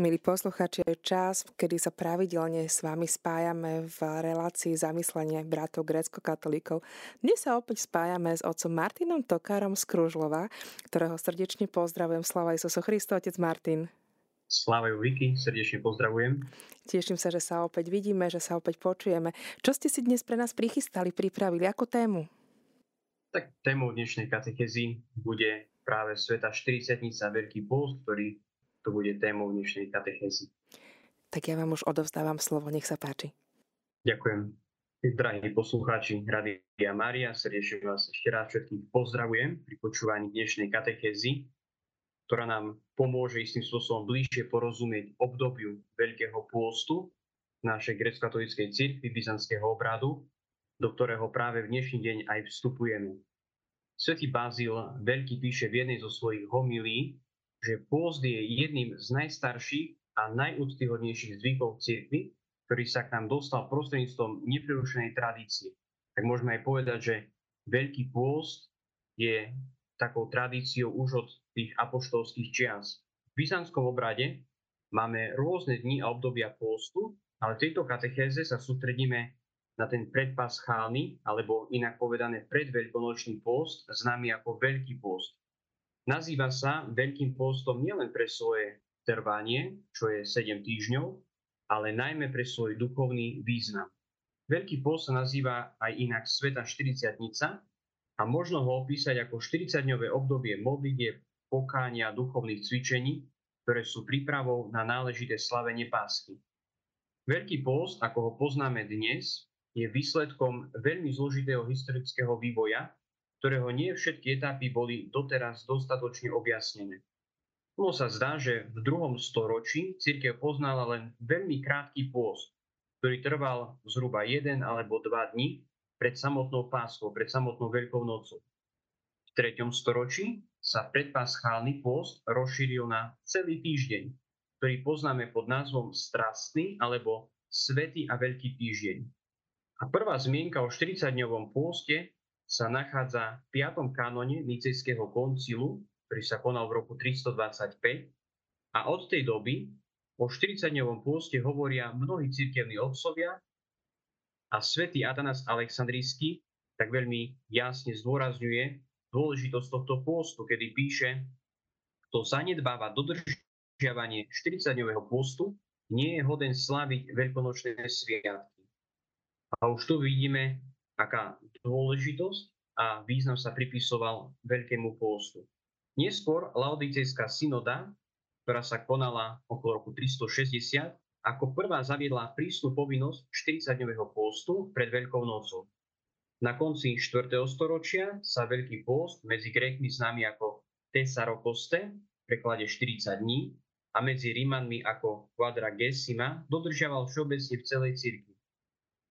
Milí posluchači, je čas, kedy sa pravidelne s vami spájame v relácii zamyslenie bratov grécko-katolíkov. Dnes sa opäť spájame s otcom Martinom Tokárom z Kružlova, ktorého srdečne pozdravujem. Slava Isusu Christu, otec Martin. Sláva Viki, srdečne pozdravujem. Teším sa, že sa opäť vidíme, že sa opäť počujeme. Čo ste si dnes pre nás prichystali, pripravili, ako tému? Tak témou dnešnej katechezy bude práve Sveta 40 Veľký post, ktorý to bude témou dnešnej katechezy. Tak ja vám už odovzdávam slovo, nech sa páči. Ďakujem. Drahí poslucháči Radia Mária, srdečne vás ešte raz všetkých pozdravujem pri počúvaní dnešnej katechezy, ktorá nám pomôže istým spôsobom bližšie porozumieť obdobiu Veľkého pôstu našej grecko-katolíckej cirkvi byzantského obradu, do ktorého práve v dnešný deň aj vstupujeme. Svetý Bazil Veľký píše v jednej zo svojich homilí, že pôst je jedným z najstarších a najúctyhodnejších zvykov cirkvi, ktorý sa k nám dostal prostredníctvom neprerušenej tradície. Tak môžeme aj povedať, že Veľký pôst je takou tradíciou už od tých apoštolských čias. V byzantskom obrade máme rôzne dni a obdobia pôstu, ale v tejto katechéze sa sústredíme na ten predpaschálny, alebo inak povedané predveľkonočný pôst, známy ako Veľký pôst. Nazýva sa Veľkým pôstom nielen pre svoje trvanie, čo je 7 týždňov, ale najmä pre svoj duchovný význam. Veľký pôst sa nazýva aj inak Sveta 40 a možno ho opísať ako 40-dňové obdobie modlitie, pokánia duchovných cvičení, ktoré sú prípravou na náležité slavenie pásky. Veľký pôst, ako ho poznáme dnes, je výsledkom veľmi zložitého historického vývoja, ktorého nie všetky etapy boli doteraz dostatočne objasnené. Ono sa zdá, že v druhom storočí církev poznala len veľmi krátky pôst, ktorý trval zhruba jeden alebo dva dni pred samotnou páskou, pred samotnou Veľkou nocou. V treťom storočí sa predpaschálny pôst rozšíril na celý týždeň, ktorý poznáme pod názvom strastný alebo svetý a veľký týždeň. A prvá zmienka o 40-dňovom pôste sa nachádza v 5. kanone Nicejského koncilu, ktorý sa konal v roku 325 a od tej doby o 40-dňovom pôste hovoria mnohí cirkevní otcovia a svätý Atanas Aleksandrijský tak veľmi jasne zdôrazňuje dôležitosť tohto pôstu, kedy píše, kto zanedbáva dodržiavanie 40-dňového pôstu, nie je hoden slaviť veľkonočné sviatky. A už tu vidíme aká dôležitosť a význam sa pripisoval Veľkému pôstu. Neskôr Laodicejská synoda, ktorá sa konala okolo roku 360, ako prvá zaviedla prísnu povinnosť 40-dňového pôstu pred Veľkou nocou. Na konci 4. storočia sa Veľký pôst medzi Grékmi známy ako Tesarokoste, v preklade 40 dní, a medzi Rímanmi ako Quadragesima dodržiaval všeobecne v celej cirkvi.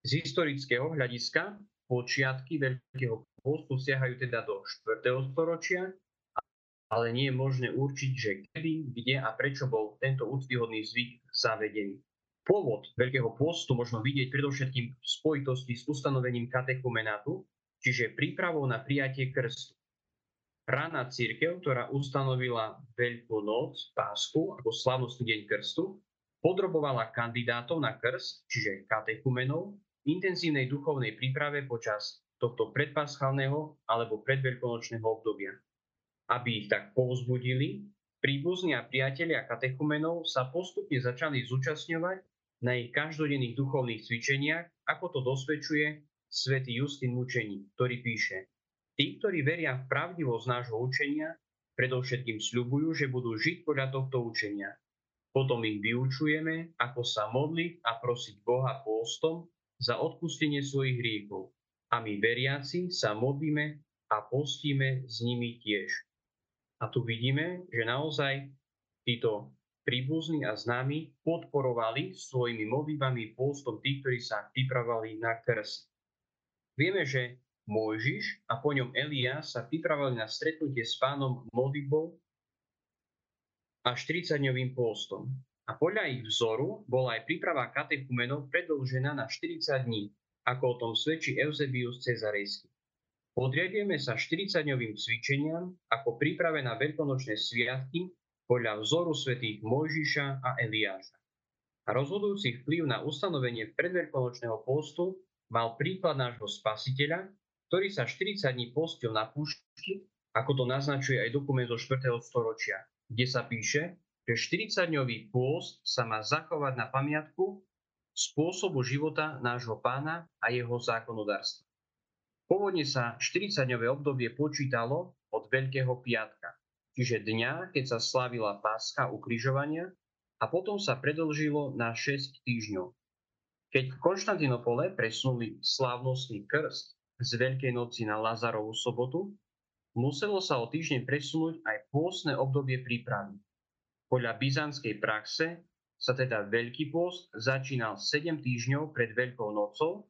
Z historického hľadiska Počiatky Veľkého pôstu siahajú teda do 4. storočia, ale nie je možné určiť, že kedy, kde a prečo bol tento úctyhodný zvyk zavedený. Pôvod Veľkého pôstu možno vidieť predovšetkým v spojitosti s ustanovením katechumenátu, čiže prípravou na prijatie krstu. Rána církev, ktorá ustanovila Veľkú noc, pásku ako slavnostný deň krstu, podrobovala kandidátov na krst, čiže katechumenov, intenzívnej duchovnej príprave počas tohto predpaschalného alebo predveľkonočného obdobia. Aby ich tak povzbudili, príbuzní a priatelia katechumenov sa postupne začali zúčastňovať na ich každodenných duchovných cvičeniach, ako to dosvedčuje svätý Justin Mučení, ktorý píše Tí, ktorí veria v pravdivosť nášho učenia, predovšetkým sľubujú, že budú žiť podľa tohto učenia. Potom ich vyučujeme, ako sa modliť a prosiť Boha pôstom za odpustenie svojich hriechov. A my veriaci sa modlíme a postíme s nimi tiež. A tu vidíme, že naozaj títo príbuzní a známi podporovali svojimi modlitbami postom tých, ktorí sa pripravovali na krst. Vieme, že Mojžiš a po ňom Elia sa pripravovali na stretnutie s pánom modlitbou a 40-dňovým postom a podľa ich vzoru bola aj príprava katechumenov predĺžená na 40 dní, ako o tom svedčí Eusebius Cezarejský. Podriadujeme sa 40-dňovým cvičeniam ako príprave na veľkonočné sviatky podľa vzoru svätých Mojžiša a Eliáša. A rozhodujúci vplyv na ustanovenie predveľkonočného postu mal príklad nášho spasiteľa, ktorý sa 40 dní postil na púšti, ako to naznačuje aj dokument zo 4. storočia, kde sa píše, že 40-dňový pôst sa má zachovať na pamiatku spôsobu života nášho pána a jeho zákonodárstva. Pôvodne sa 40-dňové obdobie počítalo od Veľkého piatka, čiže dňa, keď sa slávila páska ukrižovania a potom sa predlžilo na 6 týždňov. Keď v Konštantinopole presunuli slávnostný krst z Veľkej noci na Lazarovú sobotu, muselo sa o týždeň presunúť aj pôstne obdobie prípravy. Podľa byzantskej praxe sa teda Veľký pôst začínal 7 týždňov pred Veľkou nocou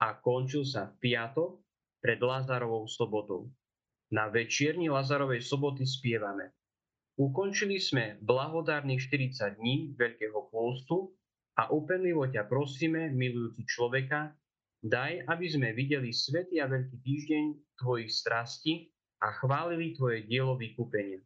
a končil sa v piatok pred Lazarovou sobotou. Na večierni Lazarovej soboty spievame Ukončili sme blahodárnych 40 dní Veľkého pôstu a úpenlivo ťa prosíme, milujúci človeka, daj, aby sme videli svetý a veľký týždeň tvojich strasti a chválili tvoje dielo vykúpenia.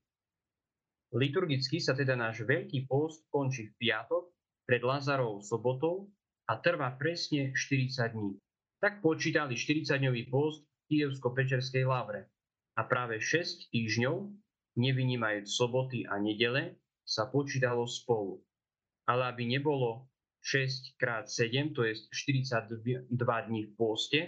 Liturgicky sa teda náš Veľký pôst končí v piatok pred Lazarovou sobotou a trvá presne 40 dní. Tak počítali 40-dňový pôst v Kijevsko-Pečerskej lavre. A práve 6 týždňov nevynímajúc soboty a nedele, sa počítalo spolu. Ale aby nebolo 6 x 7, to je 42 dní v pôste,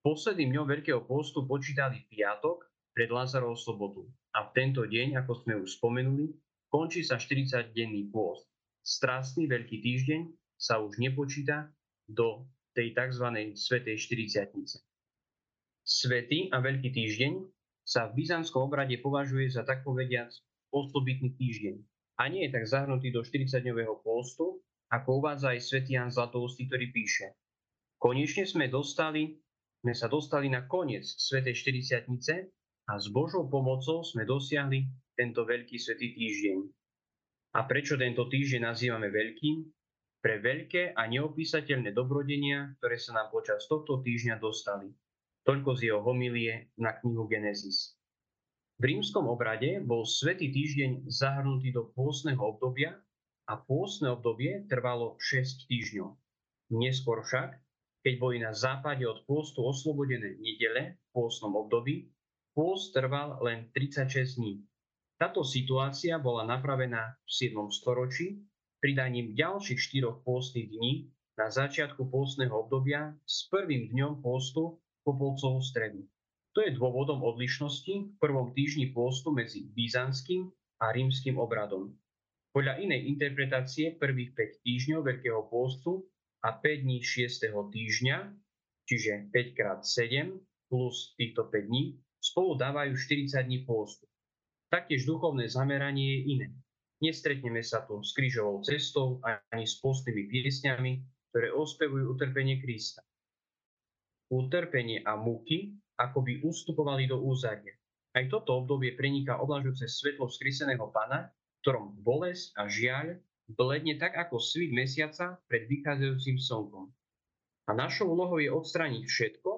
posledným dňom Veľkého postu počítali piatok pred Lazarov sobotu. A v tento deň, ako sme už spomenuli, končí sa 40-denný pôst. Strastný Veľký týždeň sa už nepočíta do tej tzv. Svetej 40 Svetý a Veľký týždeň sa v byzantskom obrade považuje za tak povediac osobitný týždeň a nie je tak zahrnutý do 40-dňového postu, ako uvádza aj svätý Jan Zlatoustý, ktorý píše Konečne sme dostali, sme sa dostali na koniec Svetej 40 a s Božou pomocou sme dosiahli tento veľký svetý týždeň. A prečo tento týždeň nazývame veľkým? Pre veľké a neopísateľné dobrodenia, ktoré sa nám počas tohto týždňa dostali. Toľko z jeho homilie na knihu Genesis. V rímskom obrade bol svätý týždeň zahrnutý do pôstneho obdobia a pôstne obdobie trvalo 6 týždňov. Neskôr však, keď boli na západe od pôstu oslobodené nedele v pôstnom období, pôst trval len 36 dní. Táto situácia bola napravená v 7. storočí pridaním ďalších štyroch pôstnych dní na začiatku pôstneho obdobia s prvým dňom pôstu Popolcovú stredu. To je dôvodom odlišnosti v prvom týždni pôstu medzi byzantským a rímským obradom. Podľa inej interpretácie prvých 5 týždňov Veľkého pôstu a 5 dní 6. týždňa, čiže 5x7 plus týchto 5 dní, spolu dávajú 40 dní pôstu. Taktiež duchovné zameranie je iné. Nestretneme sa tu s krížovou cestou ani s postnými piesňami, ktoré ospevujú utrpenie Krista utrpenie a muky akoby ustupovali do úzadia. Aj toto obdobie preniká oblažujúce svetlo vzkrieseného Pana, ktorom bolesť a žiaľ bledne tak ako svit mesiaca pred vychádzajúcim slnkom. A našou úlohou je odstrániť všetko,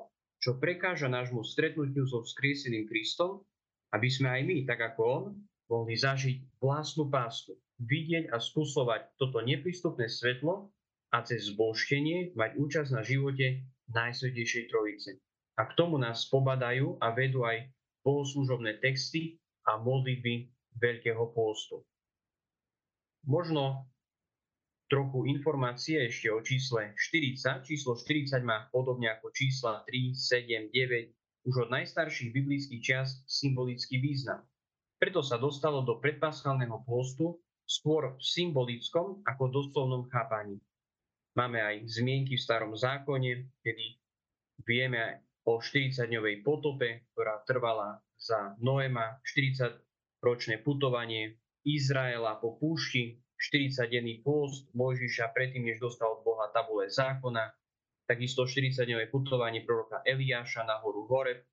čo prekáža nášmu stretnutiu so vzkrieseným Kristom, aby sme aj my, tak ako On, mohli zažiť vlastnú pástu, vidieť a skúsovať toto neprístupné svetlo a cez zboštenie mať účasť na živote Najsvetejšej Trojice. A k tomu nás pobadajú a vedú aj bohoslúžobné texty a modlitby Veľkého pôstu. Možno trochu informácie ešte o čísle 40. Číslo 40 má podobne ako čísla 3, 7, 9 už od najstarších biblických čias symbolický význam. Preto sa dostalo do predpaschálneho pôstu skôr v symbolickom ako doslovnom chápaní. Máme aj zmienky v starom zákone, kedy vieme o 40-dňovej potope, ktorá trvala za Noema 40-ročné putovanie Izraela po púšti, 40-denný pôst Mojžiša predtým, než dostal od Boha tabule zákona, takisto 40-dňové putovanie proroka Eliáša na horu Horeb.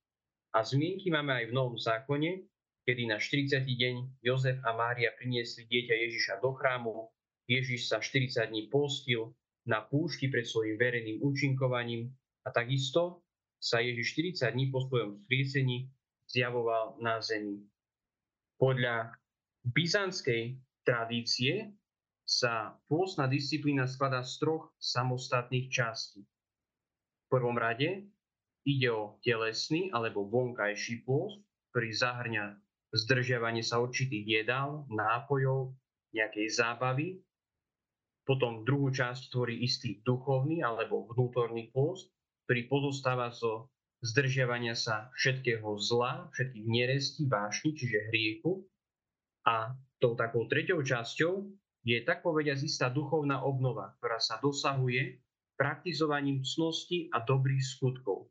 A zmienky máme aj v Novom zákone, kedy na 40. deň Jozef a Mária priniesli dieťa Ježiša do chrámu, Ježiš sa 40 dní postil, na púšti pred svojim verejným účinkovaním a takisto sa Ježiš 40 dní po svojom vzkriesení zjavoval na zemi. Podľa byzantskej tradície sa pôstna disciplína skladá z troch samostatných častí. V prvom rade ide o telesný alebo vonkajší pôst, ktorý zahrňa zdržiavanie sa určitých jedál, nápojov, nejakej zábavy. Potom druhú časť tvorí istý duchovný alebo vnútorný pôst, ktorý pozostáva zo zdržiavania sa všetkého zla, všetkých nerestí, vášni, čiže hriechu. A tou takou treťou časťou je tak povediať istá duchovná obnova, ktorá sa dosahuje praktizovaním cnosti a dobrých skutkov.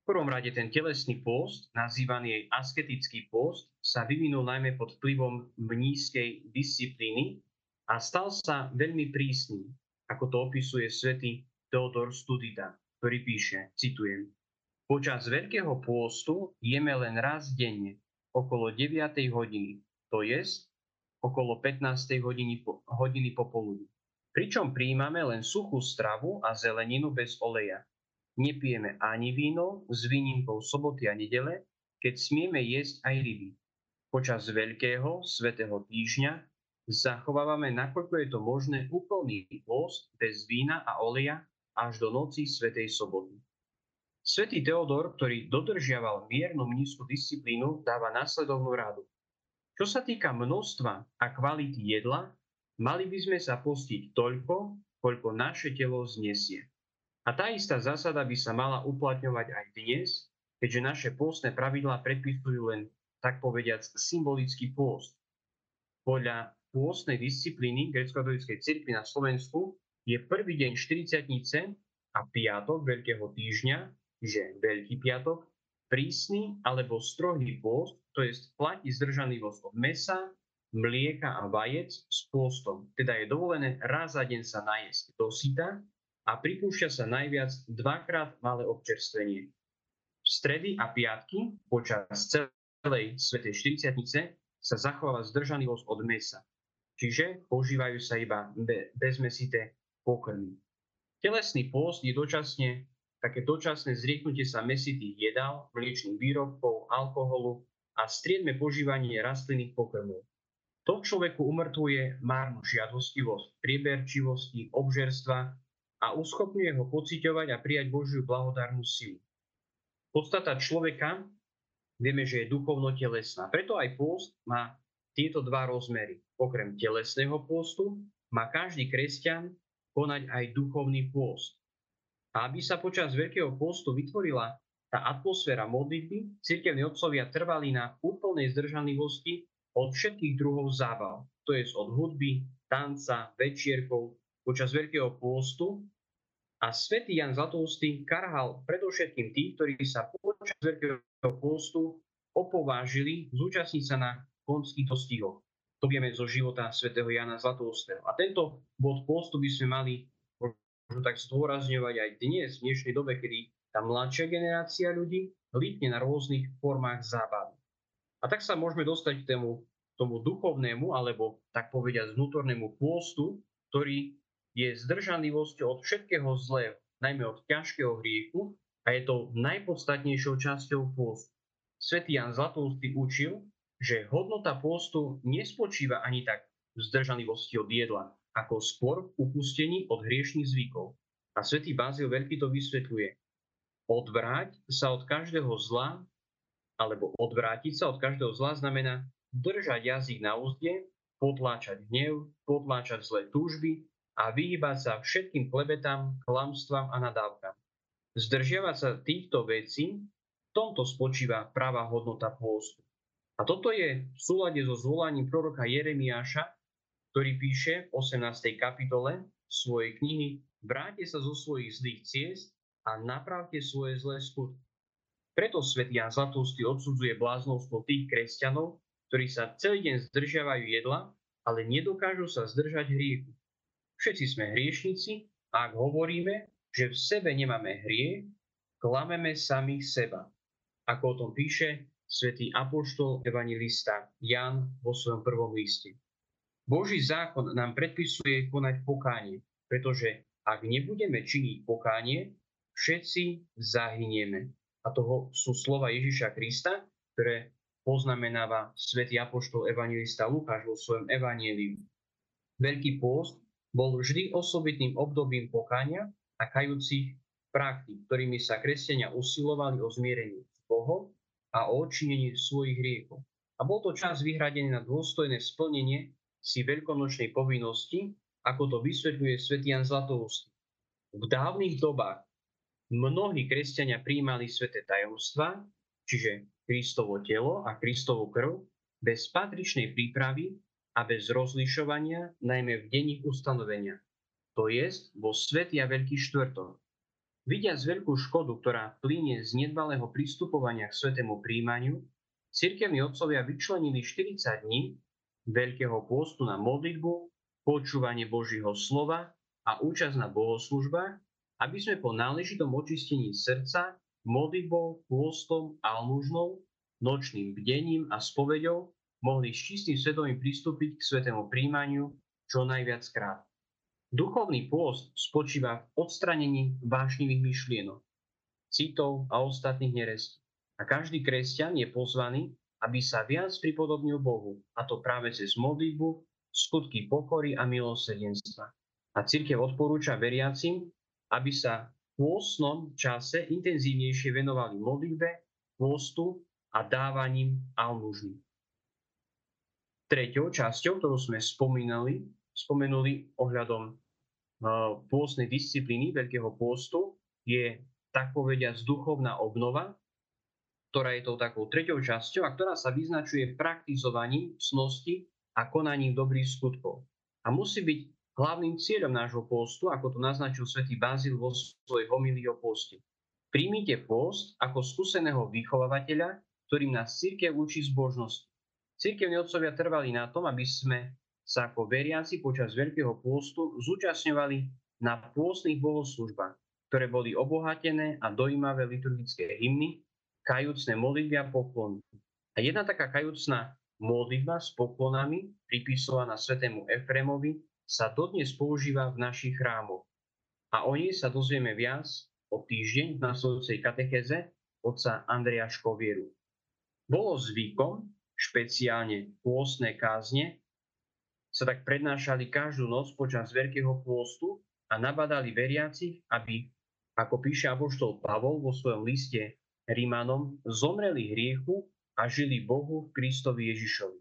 V prvom rade ten telesný pôst, nazývaný aj asketický pôst, sa vyvinul najmä pod vplyvom mnízkej disciplíny a stal sa veľmi prísnym, ako to opisuje svätý Teodor Studita ktorý píše, citujem, Počas Veľkého pôstu jeme len raz denne, okolo 9. hodiny, to je okolo 15. hodiny, hodiny popoludní. Pričom príjmame len suchú stravu a zeleninu bez oleja. Nepijeme ani víno s výnimkou soboty a nedele, keď smieme jesť aj ryby. Počas Veľkého svetého týždňa zachovávame, nakoľko je to možné, úplný pôst bez vína a oleja až do noci Svetej soboty. Svetý Teodor, ktorý dodržiaval miernu mnízku disciplínu, dáva následovnú radu. Čo sa týka množstva a kvality jedla, mali by sme sa postiť toľko, koľko naše telo znesie. A tá istá zásada by sa mala uplatňovať aj dnes, keďže naše pôstne pravidlá predpisujú len, tak povediac, symbolický pôst. Podľa pôstnej disciplíny grecko-katolíckej cirkvi na Slovensku je prvý deň 40 a piatok Veľkého týždňa, že Veľký piatok, prísny alebo strohý pôst, to je platí zdržanlivosť od mesa, mlieka a vajec s pôstom. Teda je dovolené raz za deň sa najesť do sita a pripúšťa sa najviac dvakrát malé občerstvenie. V stredy a piatky počas celej svetej 40 sa zachováva zdržanlivosť od mesa. Čiže používajú sa iba bezmesité pokrmy. Telesný pôst je dočasne také dočasné zrieknutie sa mesitých jedál, mliečných výrobkov, alkoholu a striedme požívanie rastlinných pokrmov. To človeku umrtvuje márnu žiadostivosť, prieberčivosti, obžerstva a uschopňuje ho pociťovať a prijať Božiu blahodárnu silu. Podstata človeka vieme, že je duchovno-telesná. Preto aj pôst má tieto dva rozmery. Okrem telesného pôstu má každý kresťan konať aj duchovný pôst. A aby sa počas Veľkého pôstu vytvorila tá atmosféra modlitby, cirkevní otcovia trvali na úplnej zdržanlivosti od všetkých druhov zábav, to je od hudby, tanca, večierkov počas Veľkého pôstu a svätý Jan Zlatoustý karhal predovšetkým tých, ktorí sa počas Veľkého pôstu opovážili zúčastniť sa na konských dostihoch to vieme zo života svätého Jana Zlatoustého. A tento bod postu by sme mali možno tak zdôrazňovať aj dnes, v dnešnej dobe, kedy tá mladšia generácia ľudí lípne na rôznych formách zábavy. A tak sa môžeme dostať k tomu, tomu duchovnému, alebo tak povediať vnútornému pôstu, ktorý je zdržanlivosťou od všetkého zlého, najmä od ťažkého hriechu a je to najpodstatnejšou časťou pôstu. Svetý Jan Zlatoustý učil, že hodnota pôstu nespočíva ani tak v zdržanlivosti od jedla, ako skôr v upustení od hriešných zvykov. A svätý Bázil Veľký to vysvetľuje. Odvráť sa od každého zla, alebo odvrátiť sa od každého zla znamená držať jazyk na úzde, potláčať hnev, potláčať zlé túžby a vyhýbať sa všetkým klebetám, klamstvám a nadávkam. Zdržiavať sa týchto vecí, v tomto spočíva práva hodnota pôstu. A toto je v súlade so zvolaním proroka Jeremiáša, ktorý píše v 18. kapitole svojej knihy Vráte sa zo svojich zlých ciest a napravte svoje zlé skutky. Preto svätý Jan Zlatústy odsudzuje bláznostvo tých kresťanov, ktorí sa celý deň zdržiavajú jedla, ale nedokážu sa zdržať hriechu. Všetci sme hriešnici a ak hovoríme, že v sebe nemáme hriech, klameme samých seba. Ako o tom píše svätý apoštol evangelista Jan vo svojom prvom liste. Boží zákon nám predpisuje konať pokánie, pretože ak nebudeme činiť pokánie, všetci zahynieme. A toho sú slova Ježiša Krista, ktoré poznamenáva svätý apoštol evangelista Lukáš vo svojom evanieliu. Veľký pôst bol vždy osobitným obdobím pokania a kajúcich praktík, ktorými sa kresťania usilovali o zmierenie s Bohom a o odčinení svojich hriechov. A bol to čas vyhradený na dôstojné splnenie si veľkonočnej povinnosti, ako to vysvetľuje svätý Jan Zlatoustý. V dávnych dobách mnohí kresťania prijímali sveté tajomstva, čiže Kristovo telo a Kristovo krv, bez patričnej prípravy a bez rozlišovania, najmä v denných ustanovenia, to jest vo Svetý a Veľký štvrtok. Vidiac veľkú škodu, ktorá plynie z nedbalého pristupovania k svetému príjmaniu, cirkevní otcovia vyčlenili 40 dní Veľkého pôstu na modlitbu, počúvanie Božího slova a účasť na bohoslužbách, aby sme po náležitom očistení srdca, modlitbou, pôstom, almužnou, nočným bdením a spovedou mohli s čistým svedomím pristúpiť k svetému príjmaniu čo najviac krát. Duchovný pôst spočíva v odstranení vášnivých myšlienok, citov a ostatných nerestí. A každý kresťan je pozvaný aby sa viac pripodobnil Bohu, a to práve cez modlitbu, skutky pokory a milosrdenstva. A církev odporúča veriacim, aby sa v pôstnom čase intenzívnejšie venovali modlitbe, pôstu a dávaním almužny. Treťou časťou, ktorú sme spomínali, spomenuli ohľadom uh, pôstnej disciplíny Veľkého pôstu, je tak povediať duchovná obnova, ktorá je tou takou treťou časťou a ktorá sa vyznačuje praktizovaním cnosti a konaním dobrých skutkov. A musí byť hlavným cieľom nášho postu, ako to naznačil svätý Bazil vo svojej homílii o poste. Príjmite post ako skúseného vychovávateľa, ktorým nás církev učí zbožnosti. Církevní otcovia trvali na tom, aby sme sa ako veriaci počas Veľkého pôstu zúčastňovali na pôstnych bohoslužbách, ktoré boli obohatené a dojímavé liturgické hymny, kajúcne modlitby a poklony. A jedna taká kajúcna modlitba s poklonami, pripisovaná svetému Efremovi, sa dodnes používa v našich chrámoch. A o nej sa dozvieme viac o týždeň v nasledujúcej katecheze otca Andreja Škovieru. Bolo zvykom, špeciálne pôstne kázne, sa tak prednášali každú noc počas Veľkého pôstu a nabadali veriacich, aby, ako píše apoštol Pavol vo svojom liste Rímanom zomreli hriechu a žili Bohu v Kristovi Ježišovi.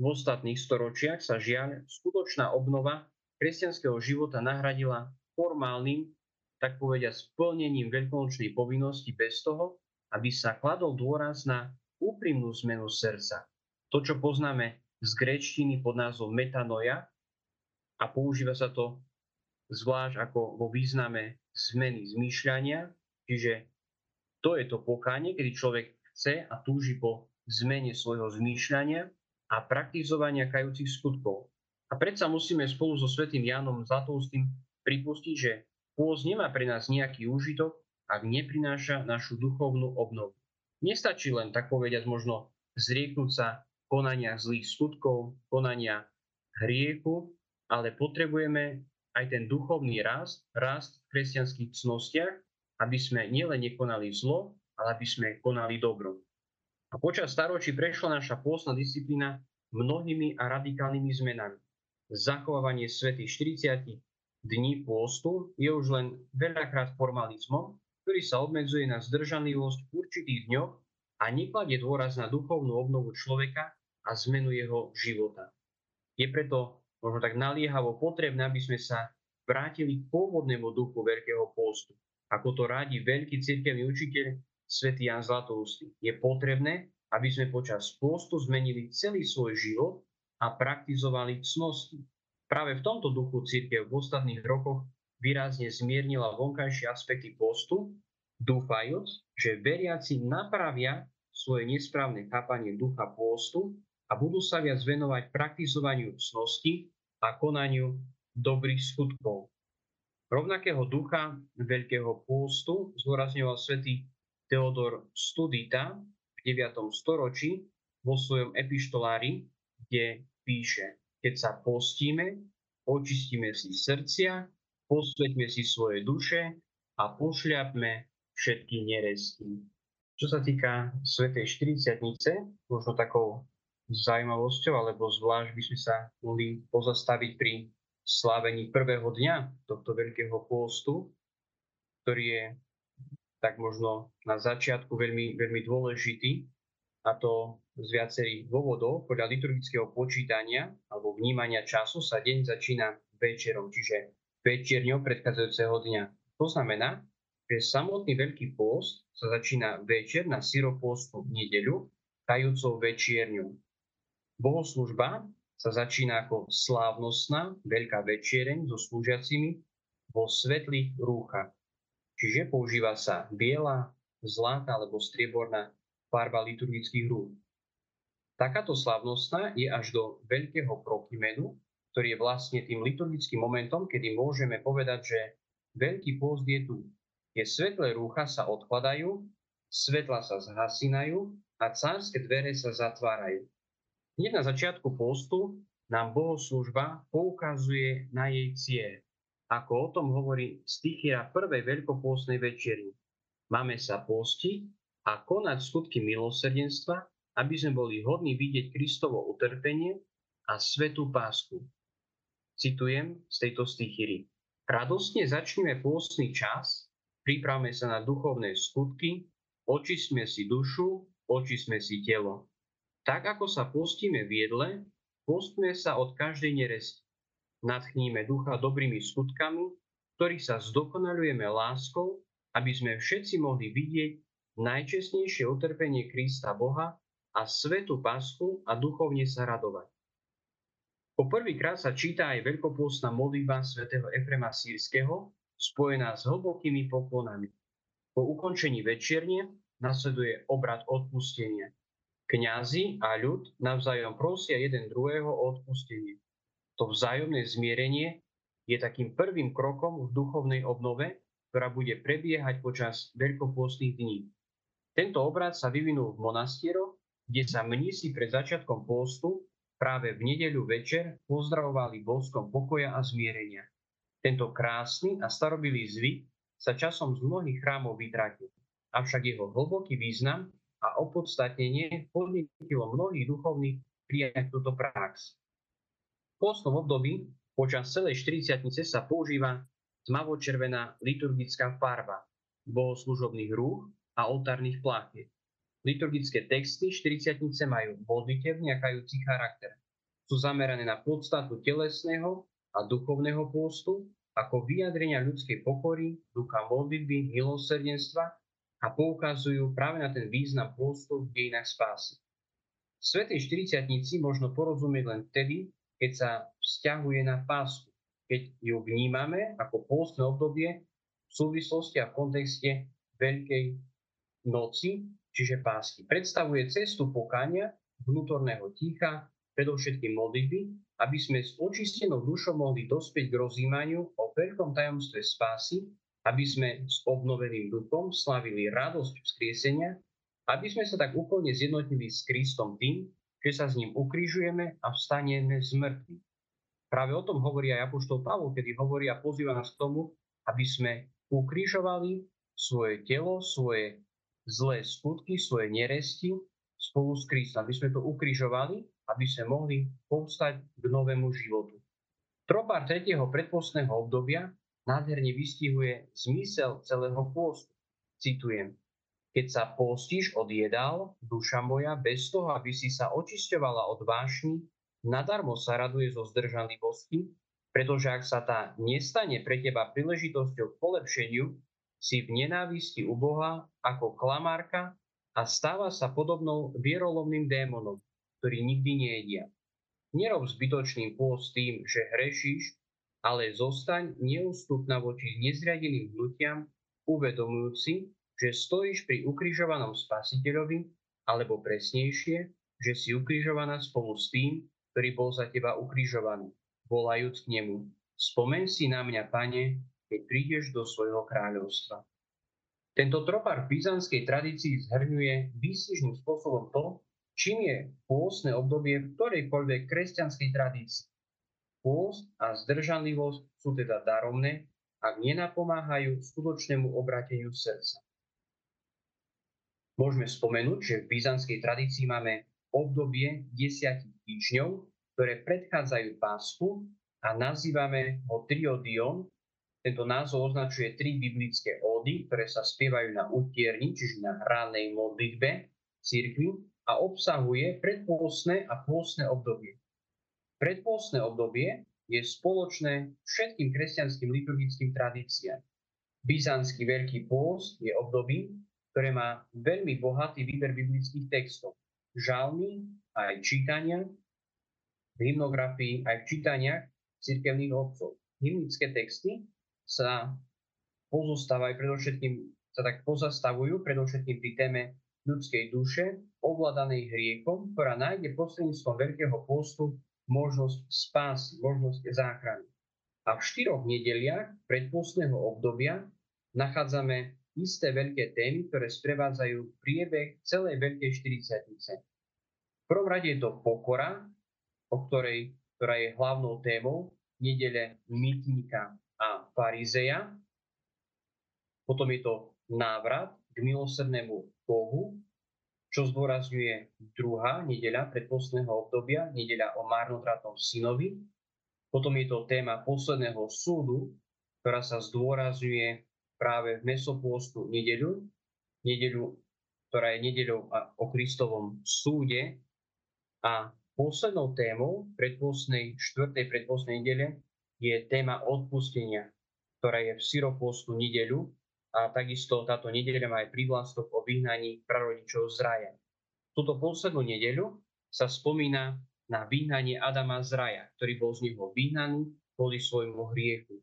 V ostatných storočiach sa žiaľ skutočná obnova kresťanského života nahradila formálnym, tak povedia, splnením veľkonočnej povinnosti bez toho, aby sa kladol dôraz na úprimnú zmenu srdca. To, čo poznáme z gréčtiny pod názvom metanoja a používa sa to zvlášť ako vo význame zmeny zmýšľania, čiže to je to pokánie, kedy človek chce a túži po zmene svojho zmýšľania a praktizovania kajúcich skutkov. A predsa musíme spolu so svätým Jánom Zlatoustým pripustiť, že pôz nemá pre nás nejaký úžitok, ak neprináša našu duchovnú obnovu. Nestačí len, tak povediať, možno zrieknúť sa konania zlých skutkov, konania hriechu, ale potrebujeme aj ten duchovný rast, rast v kresťanských cnostiach, aby sme nielen nekonali zlo, ale aby sme konali dobro. A počas staročí prešla naša pôstna disciplína mnohými a radikálnymi zmenami. Zachovávanie svetých 40 dní pôstu je už len veľakrát formalizmom, ktorý sa obmedzuje na zdržanlivosť v určitých dňoch a nekladie dôraz na duchovnú obnovu človeka a zmenu jeho života. Je preto možno tak naliehavo potrebné, aby sme sa vrátili k pôvodnému duchu Veľkého pôstu, ako to rádi veľký cirkevný učiteľ svätý Jan Zlatoustý. Je potrebné, aby sme počas postu zmenili celý svoj život a praktizovali cnosti. Práve v tomto duchu církev v ostatných rokoch výrazne zmiernila vonkajšie aspekty postu, dúfajúc, že veriaci napravia svoje nesprávne chápanie ducha postu a budú sa viac venovať praktizovaniu cnosti a konaniu dobrých skutkov. Rovnakého ducha Veľkého pôstu zdôrazňoval svätý Teodor Studita v 9. storočí vo svojom epištolári, kde píše, keď sa postíme, očistíme si srdcia, posveťme si svoje duše a pošľapme všetky neresti. Čo sa týka Svetej 40 možno takou zaujímavosťou, alebo zvlášť by sme sa mohli pozastaviť pri slávení prvého dňa tohto veľkého pôstu, ktorý je tak možno na začiatku veľmi, veľmi dôležitý, a to z viacerých dôvodov. Podľa liturgického počítania alebo vnímania času sa deň začína večerom, čiže večierňou predchádzajúceho dňa. To znamená, že samotný Veľký pôst sa začína večer na syropôstnu nedeľu, tajúcou večierňu. Bohoslužba sa začína ako slávnostná veľká večiereň so slúžiacimi vo svetlých rúchach. Čiže používa sa biela, zlatá alebo strieborná farba liturgických rúch. Takáto slavnostná je až do veľkého prokymenu, ktorý je vlastne tým liturgickým momentom, kedy môžeme povedať, že veľký post je tu. Tie svetlé rúcha sa odkladajú, svetla sa zhasínajú a cárske dvere sa zatvárajú. Hneď na začiatku postu nám bohoslužba poukazuje na jej cieľ ako o tom hovorí stichia prvej veľkopôstnej večeri. Máme sa postiť a konať skutky milosrdenstva, aby sme boli hodní vidieť Kristovo utrpenie a svetú pásku. Citujem z tejto stichyry. Radostne začneme pôstny čas, pripravme sa na duchovné skutky, očistme si dušu, očistme si telo. Tak ako sa postíme v jedle, postme sa od každej neresti natchníme ducha dobrými skutkami, ktorých sa zdokonalujeme láskou, aby sme všetci mohli vidieť najčestnejšie utrpenie Krista Boha a svetu Paschu a duchovne sa radovať. Po prvýkrát sa číta aj veľkopôstna modlitba svätého Efrema Sírskeho, spojená s hlbokými poklonami. Po ukončení večierne nasleduje obrad odpustenia. Kňazi a ľud navzájom prosia jeden druhého o odpustenie to vzájomné zmierenie je takým prvým krokom v duchovnej obnove, ktorá bude prebiehať počas veľkopôstnych dní. Tento obrad sa vyvinul v monastieroch, kde sa mnísi pred začiatkom pôstu práve v nedeľu večer pozdravovali boskom pokoja a zmierenia. Tento krásny a starobilý zvyk sa časom z mnohých chrámov vytratil, avšak jeho hlboký význam a opodstatnenie podnetilo mnohých duchovných prijať túto prax pôstnom období počas celej 40 sa používa tmavočervená liturgická farba bohoslužobných rúch a oltárnych plachiet. Liturgické texty 40 majú modlitevný a kajúci charakter. Sú zamerané na podstatu telesného a duchovného pôstu ako vyjadrenia ľudskej pokory, ducha modlitby, milosrdenstva a poukazujú práve na ten význam pôstu v dejinách spásy. Svetej 40 možno porozumieť len vtedy, keď sa vzťahuje na pásku, keď ju vnímame ako pôstne obdobie v súvislosti a v kontexte Veľkej noci, čiže pásky. Predstavuje cestu pokania, vnútorného ticha, predovšetkým modlitby, aby sme s očistenou dušou mohli dospieť k rozímaniu o veľkom tajomstve spásy, aby sme s obnoveným duchom slavili radosť vzkriesenia, aby sme sa tak úplne zjednotili s Kristom tým, že sa s ním ukrižujeme a vstaneme z mŕtvych. Práve o tom hovorí aj Apoštol Pavol, kedy hovorí a pozýva nás k tomu, aby sme ukrižovali svoje telo, svoje zlé skutky, svoje neresti spolu s Kristom. Aby sme to ukrižovali, aby sme mohli povstať k novému životu. Tropár tretieho predpostného obdobia nádherne vystihuje zmysel celého pôstu. Citujem. Keď sa postíš od jedál, duša moja, bez toho, aby si sa očisťovala od vášni, nadarmo sa raduje zo zdržanlivosti, pretože ak sa tá nestane pre teba príležitosťou k polepšeniu, si v nenávisti u Boha ako klamárka a stáva sa podobnou vierolomným démonom, ktorý nikdy nejedia. Nerob zbytočným pôst tým, že hrešíš, ale zostaň neústupná voči nezriadeným hnutiam, uvedomujúci, že stojíš pri ukrižovanom spasiteľovi, alebo presnejšie, že si ukrižovaná spolu s tým, ktorý bol za teba ukrižovaný, volajúc k nemu. Spomen si na mňa, pane, keď prídeš do svojho kráľovstva. Tento tropár v byzantskej tradícii zhrňuje výstižným spôsobom to, čím je pôstne obdobie v ktorejkoľvek kresťanskej tradícii. Pôst a zdržanlivosť sú teda daromné, ak nenapomáhajú skutočnému obrateniu srdca. Môžeme spomenúť, že v byzantskej tradícii máme obdobie desiatich týždňov, ktoré predchádzajú pásku a nazývame ho triodion. Tento názov označuje tri biblické ódy, ktoré sa spievajú na utierni, čiže na rannej modlitbe církvy a obsahuje predpôstne a pôstne obdobie. Predpôstne obdobie je spoločné všetkým kresťanským liturgickým tradíciám. Byzantský veľký pôst je obdobím, ktoré má veľmi bohatý výber biblických textov. Žalmy, aj čítania, v hymnografii, aj v čítaniach cirkevných obcov. Hymnické texty sa pozostávajú predovšetkým, sa tak pozastavujú predovšetkým pri téme ľudskej duše, ovládanej hriechom, ktorá nájde prostredníctvom Veľkého postu možnosť spásy, možnosť záchrany. A v štyroch nedeliach predpostného obdobia nachádzame isté veľké témy, ktoré sprevádzajú priebeh celej Veľkej 40 V prvom rade je to pokora, o ktorej, ktorá je hlavnou témou nedele mytníka a farizeja. Potom je to návrat k milosrdnému Bohu, čo zdôrazňuje druhá nedeľa predpostného obdobia, nedeľa o marnotratnom synovi, potom je to téma posledného súdu, ktorá sa zdôrazňuje práve v mesopôstu nedeľu, nedeľu, ktorá je nedeľou o Kristovom súde. A poslednou témou predpostnej, štvrtej predpostnej nedele je téma odpustenia, ktorá je v syropôstu nedeľu a takisto táto nedeľa má aj privlastok o vyhnaní prarodičov z raja. Túto poslednú nedeľu sa spomína na vyhnanie Adama z raja, ktorý bol z neho vyhnaný kvôli svojmu hriechu.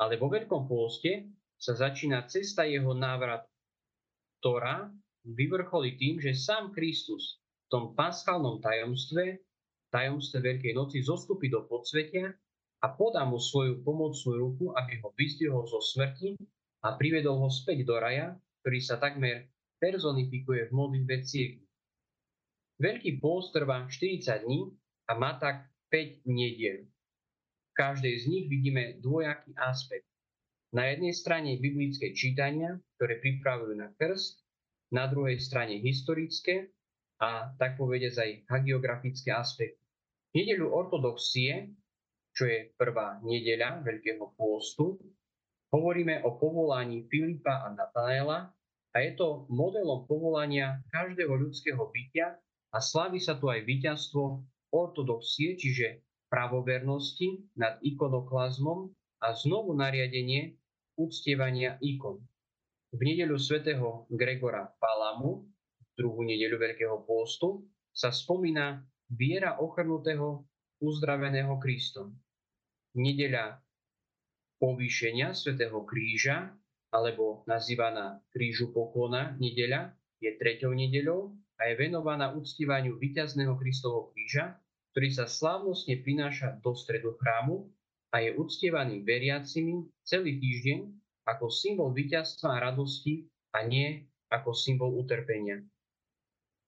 Ale vo Veľkom pôste sa začína cesta jeho návratu, ktorá vyvrcholí tým, že sám Kristus v tom paschálnom tajomstve, tajomstve Veľkej noci, zostupí do podsvetia a podá mu svoju pomocnú ruku, aby ho vyzdvihol zo smrti a privedol ho späť do raja, ktorý sa takmer personifikuje v modlitbe cirkvi. Veľký pôst trvá 40 dní a má tak 5 nediel. V každej z nich vidíme dvojaký aspekt. Na jednej strane biblické čítania, ktoré pripravujú na krst, na druhej strane historické a tak povedať aj hagiografické aspekty. Nedeľu ortodoxie, čo je prvá nedeľa Veľkého pôstu, hovoríme o povolaní Filipa a Natanaela a je to modelom povolania každého ľudského bytia a slaví sa tu aj víťazstvo ortodoxie, čiže pravovernosti nad ikonoklazmom a znovu nariadenie uctievania ikon. V nedeľu svätého Gregora Palamu, druhú nedeľu Veľkého pôstu, sa spomína viera ochrnutého uzdraveného Kristom. Nedeľa povýšenia svätého kríža, alebo nazývaná krížu poklona nedeľa, je treťou nedeľou a je venovaná uctívaniu víťazného Kristovho kríža, ktorý sa slávnostne prináša do stredu chrámu a je uctievaný veriacimi celý týždeň ako symbol víťazstva a radosti a nie ako symbol utrpenia.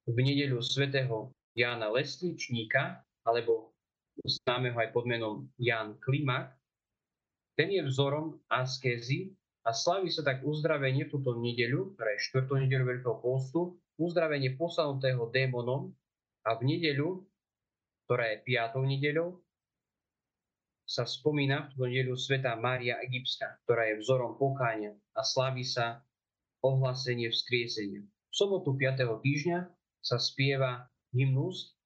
V nedeľu svätého Jána Lesničníka, alebo známeho aj pod menom Ján Klimak, ten je vzorom askézy a slaví sa tak uzdravenie túto nedeľu, ktorá je štvrtú nedeľu Veľkého postu, uzdravenie posadnutého démonom a v nedeľu, ktorá je piatou nedeľou, sa spomína v tú nedeľu Sveta Mária Egyptská, ktorá je vzorom pokáňa a slaví sa ohlásenie vzkriesenia. V sobotu 5. týždňa sa spieva hymnus,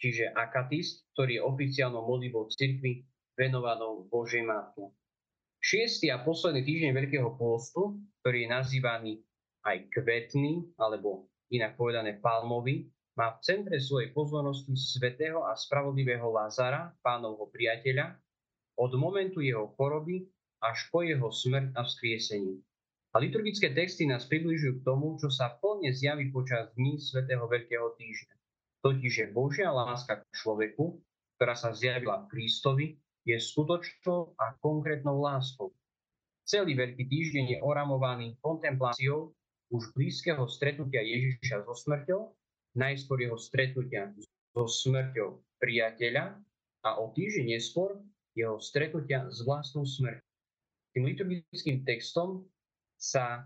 čiže akatist, ktorý je oficiálnou modlitbou cirkvi venovanou Božej Matke. Šiestý a posledný týždeň Veľkého pôstu, ktorý je nazývaný aj kvetný, alebo inak povedané palmový, má v centre svojej pozornosti svetého a spravodlivého Lazara, pánovho priateľa, od momentu jeho choroby až po jeho smrť a vzkriesenie. A liturgické texty nás približujú k tomu, čo sa plne zjaví počas dní svätého Veľkého týždňa. Totiž, že Božia láska k človeku, ktorá sa zjavila v Kristovi, je skutočnou a konkrétnou láskou. Celý Veľký týždeň je oramovaný kontempláciou už blízkeho stretnutia Ježiša so smrťou, najskôr jeho stretnutia so smrťou priateľa a o týždeň neskôr jeho stretnutia s vlastnou smrťou. Tým liturgickým textom sa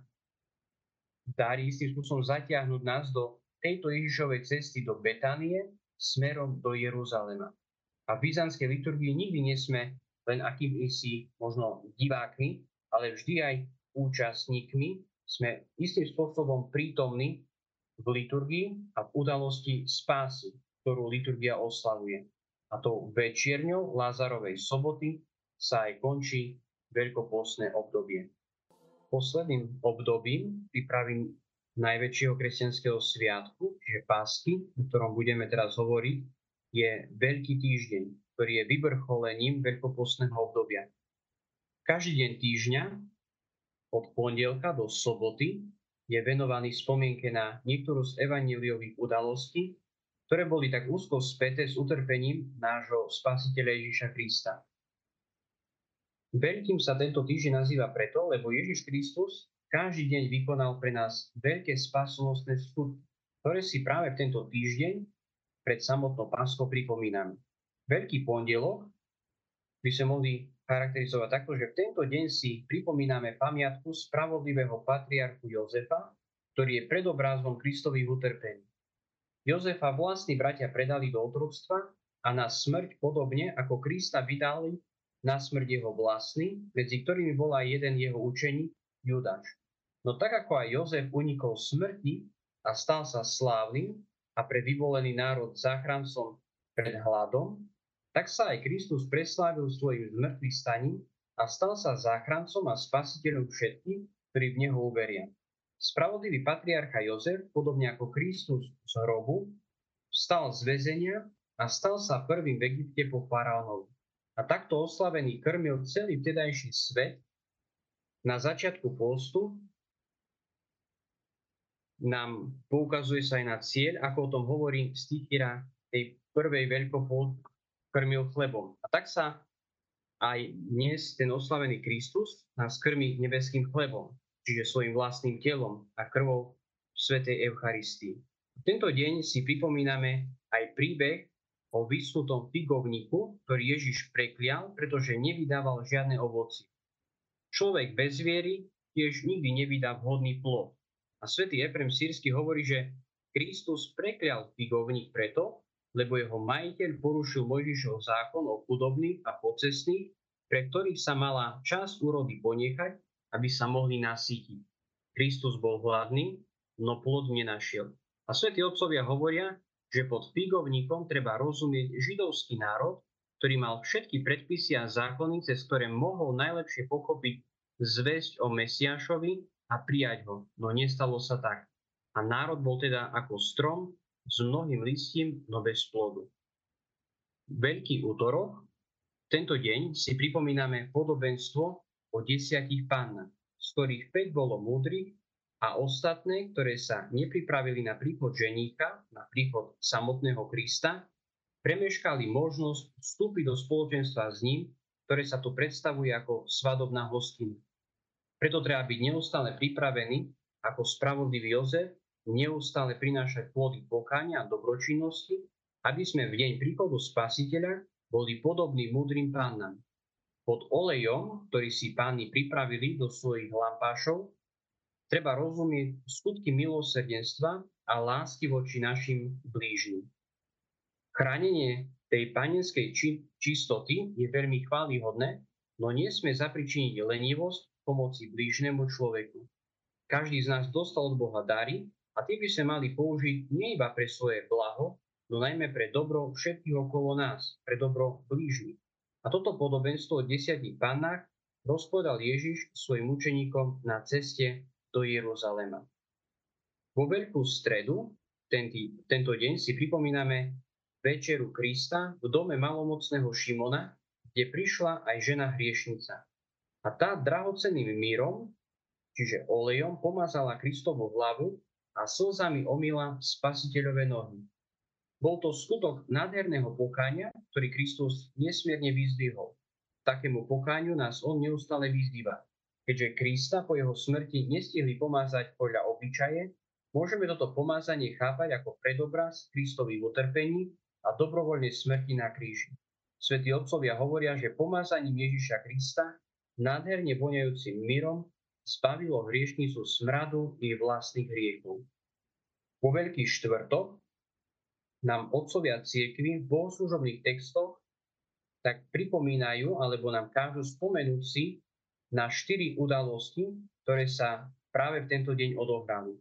dary istým spôsobom zatiahnuť nás do tejto Ježišovej cesty do Betánie smerom do Jeruzalema. A v byzantskej liturgii nikdy nie sme len akýmisi možno divákmi, ale vždy aj účastníkmi. Sme istým spôsobom prítomní v liturgii a v udalosti spásy, ktorú liturgia oslavuje. A to večierňou Lázarovej soboty sa aj končí veľkopostné obdobie. Posledným obdobím pripravím najväčšieho kresťanského sviatku, čiže pásky, o ktorom budeme teraz hovoriť, je Veľký týždeň, ktorý je vyvrcholením veľkopostného obdobia. Každý deň týždňa od pondelka do soboty je venovaný spomienke na niektorú z evaníliových udalostí, ktoré boli tak úzko späté s utrpením nášho spasiteľa Ježiša Krista. Veľkým sa tento týždeň nazýva preto, lebo Ježiš Kristus každý deň vykonal pre nás veľké spasunostné skutky, ktoré si práve v tento týždeň pred samotnou páskou pripomíname. Veľký pondelok by sme mohli charakterizovať takto, že v tento deň si pripomíname pamiatku spravodlivého patriarchu Jozefa, ktorý je predobrazom Kristových utrpení. Jozefa vlastní bratia predali do otroctva a na smrť podobne ako Krista vydali na smrť jeho vlastný, medzi ktorými bol aj jeden jeho učeník, Judáš. No tak ako aj Jozef unikol smrti a stal sa slávnym a pre vyvolený národ záchrancom pred hladom, tak sa aj Kristus preslávil svojim zmrtvých staním a stal sa záchrancom a spasiteľom všetkých, ktorí v Neho uveria. Spravodlivý patriarcha Jozef, podobne ako Kristus z hrobu, vstal z väzenia a stal sa prvým v Egypte po faraónovi. A takto oslavený krmil celý vtedajší svet na začiatku postu nám poukazuje sa aj na cieľ, ako o tom hovorí Stichira tej prvej veľkopol krmil chlebom. A tak sa aj dnes ten oslavený Kristus nás krmí nebeským chlebom, čiže svojim vlastným telom a krvou Svetej Eucharistii. V tento deň si pripomíname aj príbeh o vysnutom figovníku, ktorý Ježiš preklial, pretože nevydával žiadne ovoci. Človek bez viery tiež nikdy nevydá vhodný plod. A svätý Efrem Sírsky hovorí, že Kristus preklial figovník preto, lebo jeho majiteľ porušil Mojžišov zákon o chudobných a pocestných, pre ktorých sa mala časť úrody ponechať, aby sa mohli nasýtiť. Kristus bol hladný, no plod nenašiel. A svätí otcovia hovoria, že pod figovníkom treba rozumieť židovský národ, ktorý mal všetky predpisy a zákony, cez ktoré mohol najlepšie pochopiť zväzť o Mesiašovi a prijať ho, no nestalo sa tak. A národ bol teda ako strom s mnohým listím, no bez plodu. Veľký útorok, tento deň si pripomíname podobenstvo o desiatich pannách, z ktorých 5 bolo múdrych a ostatné, ktoré sa nepripravili na príchod ženíka, na príchod samotného Krista, premeškali možnosť vstúpiť do spoločenstva s ním, ktoré sa tu predstavuje ako svadobná hostina. Preto treba byť neustále pripravený, ako spravodlivý Jozef, neustále prinášať plody pokania a dobročinnosti, aby sme v deň príchodu Spasiteľa boli podobní múdrym pánam. Pod olejom, ktorý si páni pripravili do svojich lampášov, treba rozumieť skutky milosrdenstva a lásky voči našim blížnym. Chránenie tej panenskej či- čistoty je veľmi chválihodné, no nie sme zapričiniť lenivosť pomoci blížnemu človeku. Každý z nás dostal od Boha dary a tie by sme mali použiť nie iba pre svoje blaho, no najmä pre dobro všetkých okolo nás, pre dobro blížnych. A toto podobenstvo o desiatich pannách rozpovedal Ježiš svojim učeníkom na ceste do Jeruzalema. Vo veľkú stredu, tento, tento deň si pripomíname večeru Krista v dome malomocného Šimona, kde prišla aj žena hriešnica. A tá drahocenným mírom, čiže olejom, pomazala Kristovu hlavu a slzami omila spasiteľové nohy. Bol to skutok nádherného pokáňa, ktorý Kristus nesmierne vyzdvihol. Takému pokáňu nás on neustále vyzdýva. Keďže Krista po jeho smrti nestihli pomázať podľa obyčaje, môžeme toto pomázanie chápať ako predobraz Kristových utrpení a dobrovoľnej smrti na kríži. Svetí otcovia hovoria, že pomázaním Ježiša Krista nádherne voňajúcim mírom zbavilo hriešnicu smradu jej vlastných hriechov. Vo Veľký štvrtok nám otcovia cirkvi v bohoslužobných textoch tak pripomínajú alebo nám kážu spomenúť si na štyri udalosti, ktoré sa práve v tento deň odohrali.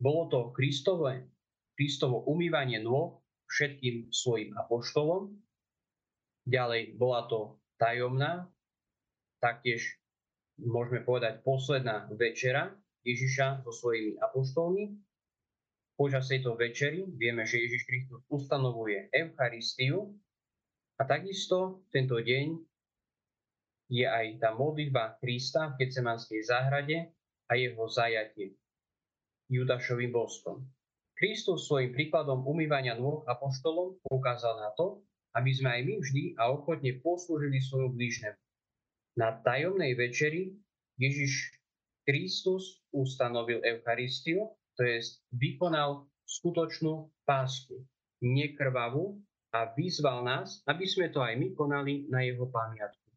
Bolo to Kristové, Kristovo umývanie nôh všetkým svojim apoštolom, ďalej bola to tajomná, taktiež môžeme povedať posledná večera Ježiša so svojimi apoštolmi. Počas tejto večery vieme, že Ježiš Kristus ustanovuje Eucharistiu a takisto tento deň je aj tá modlitba Krista v Getsemanskej záhrade a jeho zajatie Judašovým boskom. Kristus svojim príkladom umývania nôh apoštolom poukázal na to, aby sme aj my vždy a ochotne poslúžili svojmu blížnemu. Na tajomnej večeri Ježiš Kristus ustanovil Eucharistiu, to je vykonal skutočnú pásku, nekrvavú a vyzval nás, aby sme to aj my konali na jeho pamiatku.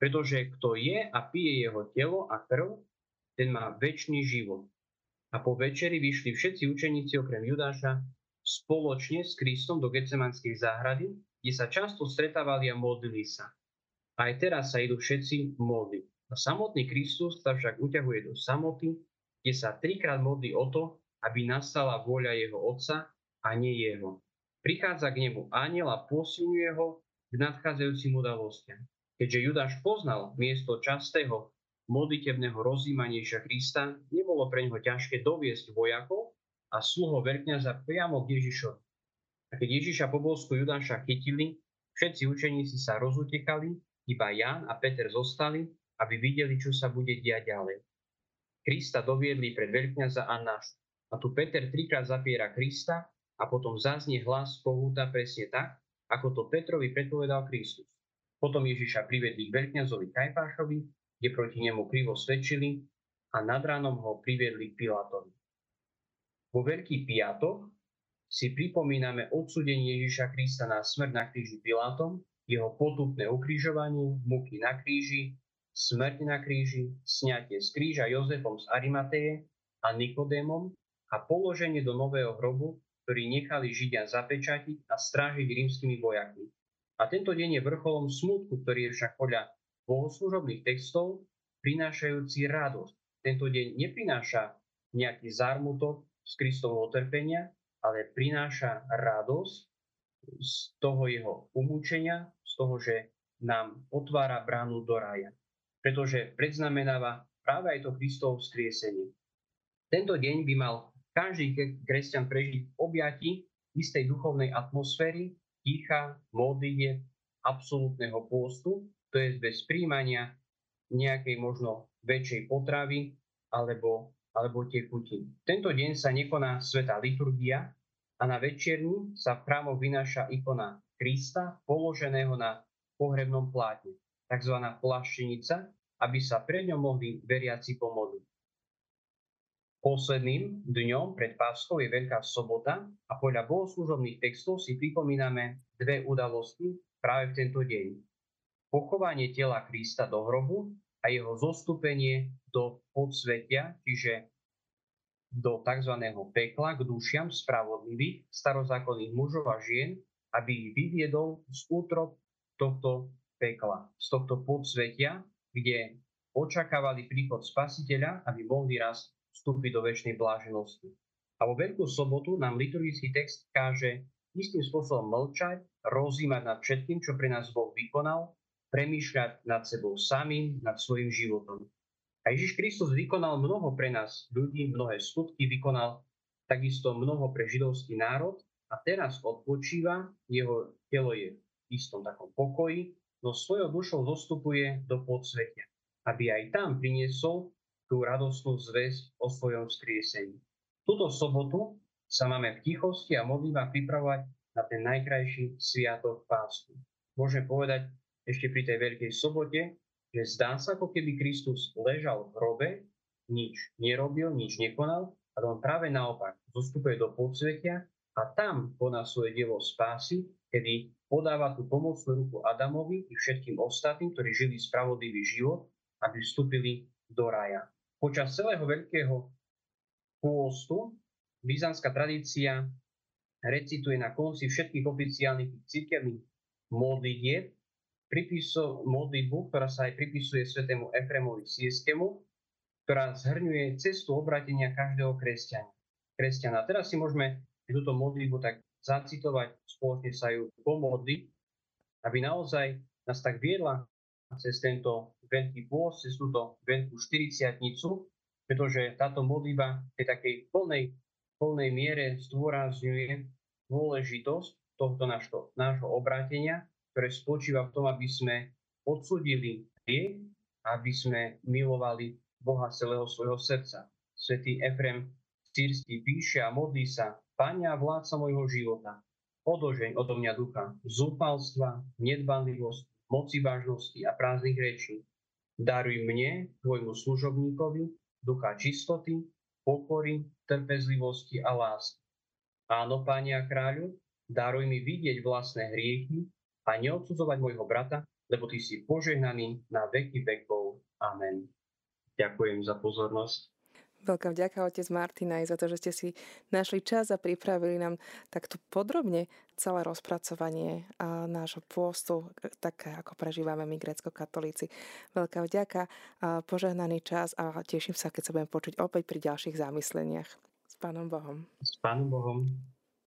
Pretože kto je a pije jeho telo a krv, ten má väčší život. A po večeri vyšli všetci učeníci okrem Judáša spoločne s Kristom do Getsemanskej záhrady, kde sa často stretávali a modlili sa. Aj teraz sa idú všetci modliť. A samotný Kristus sa však uťahuje do samoty, kde sa trikrát modlí o to, aby nastala vôľa jeho otca a nie jeho. Prichádza k nemu aniel a posilňuje ho k nadchádzajúcim udalostiam. Keďže Judáš poznal miesto častého modlitebného rozímania Krista, nebolo pre neho ťažké doviesť vojakov a sluho veľkňaza priamo k Ježišovi. A keď Ježiša po bosku Judáša chytili, všetci učeníci sa rozutekali, iba Ján a Peter zostali, aby videli, čo sa bude diať ďalej. Krista doviedli pred veľkňaza Annáš. A tu Peter trikrát zapiera Krista a potom zaznie hlas pohúta presne tak, ako to Petrovi predpovedal Kristus. Potom Ježiša privedli k veľkňazovi Kajfášovi kde proti nemu krivo svedčili a nad ránom ho priviedli k Pilátovi. Vo Veľký piatok si pripomíname odsudenie Ježiša Krista na smrť na kríži Pilátom, jeho potupné ukrižovanie, muky na kríži, smrť na kríži, sňatie z kríža Jozefom z Arimateje a Nikodémom a položenie do nového hrobu, ktorý nechali Židia zapečatiť a strážiť rímskymi vojakmi. A tento deň je vrcholom smutku, ktorý je však podľa bohoslužobných textov prinášajúci radosť. Tento deň neprináša nejaký zármutok z Kristovho utrpenia, ale prináša radosť z toho jeho umúčenia, z toho, že nám otvára bránu do raja. Pretože predznamenáva práve aj to Kristovo vzkriesenie. Tento deň by mal každý kresťan prežiť v objati istej duchovnej atmosféry, ticha, modlite, absolútneho pôstu, to je bez príjmania nejakej možno väčšej potravy alebo, alebo tekutí. Tento deň sa nekoná sveta liturgia a na večerní sa chrámoch vynáša ikona Krista položeného na pohrebnom plátne, tzv. plaštenica, aby sa pred ňom mohli veriaci pomodliť. Posledným dňom pred Páskou je Veľká sobota a podľa bohoslužobných textov si pripomíname dve udalosti práve v tento deň pochovanie tela Krista do hrobu a jeho zostúpenie do podsvetia, čiže do tzv. pekla k dušiam spravodlivých starozákonných mužov a žien, aby ich vyviedol z útrop tohto pekla, z tohto podsvetia, kde očakávali príchod spasiteľa, aby mohli raz vstúpiť do väčšnej bláženosti. A vo Veľkú sobotu nám liturgický text káže istým spôsobom mlčať, rozímať nad všetkým, čo pre nás Boh vykonal premýšľať nad sebou samým, nad svojim životom. A Ježiš Kristus vykonal mnoho pre nás ľudí, mnohé skutky vykonal takisto mnoho pre židovský národ a teraz odpočíva, jeho telo je v istom takom pokoji, no svojou dušou zostupuje do podsvetia, aby aj tam priniesol tú radostnú zväzť o svojom skriesení. Túto sobotu sa máme v tichosti a modlíva pripravovať na ten najkrajší sviatok Pásku. Môžeme povedať, ešte pri tej Veľkej sobote, že zdá sa, ako keby Kristus ležal v hrobe, nič nerobil, nič nekonal, ale on práve naopak zostupuje do podsvetia a tam koná svoje dielo spásy, kedy podáva tú pomocnú ruku Adamovi i všetkým ostatným, ktorí žili spravodlivý život, aby vstúpili do raja. Počas celého veľkého pôstu byzantská tradícia recituje na konci všetkých oficiálnych cirkevných modlitieb pripiso, modlitbu, ktorá sa aj pripisuje svetému Efremovi Sieskému, ktorá zhrňuje cestu obratenia každého kresťana. kresťana. Teraz si môžeme túto modlitbu tak zacitovať, spoločne sa ju pomodliť, aby naozaj nás tak viedla cez tento veľký pôst, cez túto veľkú 40 pretože táto modlitba v takej plnej, plnej miere zdôrazňuje dôležitosť tohto nášho, nášho obrátenia, ktoré spočíva v tom, aby sme odsudili hriech, aby sme milovali Boha celého svojho srdca. Svetý Efrem Cyrsky píše a modlí sa, Pania vládca môjho života, odožeň odo mňa ducha zúfalstva, nedbanlivosti, moci vážnosti a prázdnych rečí. Daruj mne, tvojmu služobníkovi, ducha čistoty, pokory, trpezlivosti a lásky. Áno, Pánia kráľu, daruj mi vidieť vlastné hriechy a neodsudzovať môjho brata, lebo ty si požehnaný na veky vekov. Amen. Ďakujem za pozornosť. Veľká vďaka, otec Martina, aj za to, že ste si našli čas a pripravili nám takto podrobne celé rozpracovanie nášho pôstu, také ako prežívame my grecko-katolíci. Veľká vďaka, požehnaný čas a teším sa, keď sa budem počuť opäť pri ďalších zamysleniach. S Pánom Bohom. S Pánom Bohom.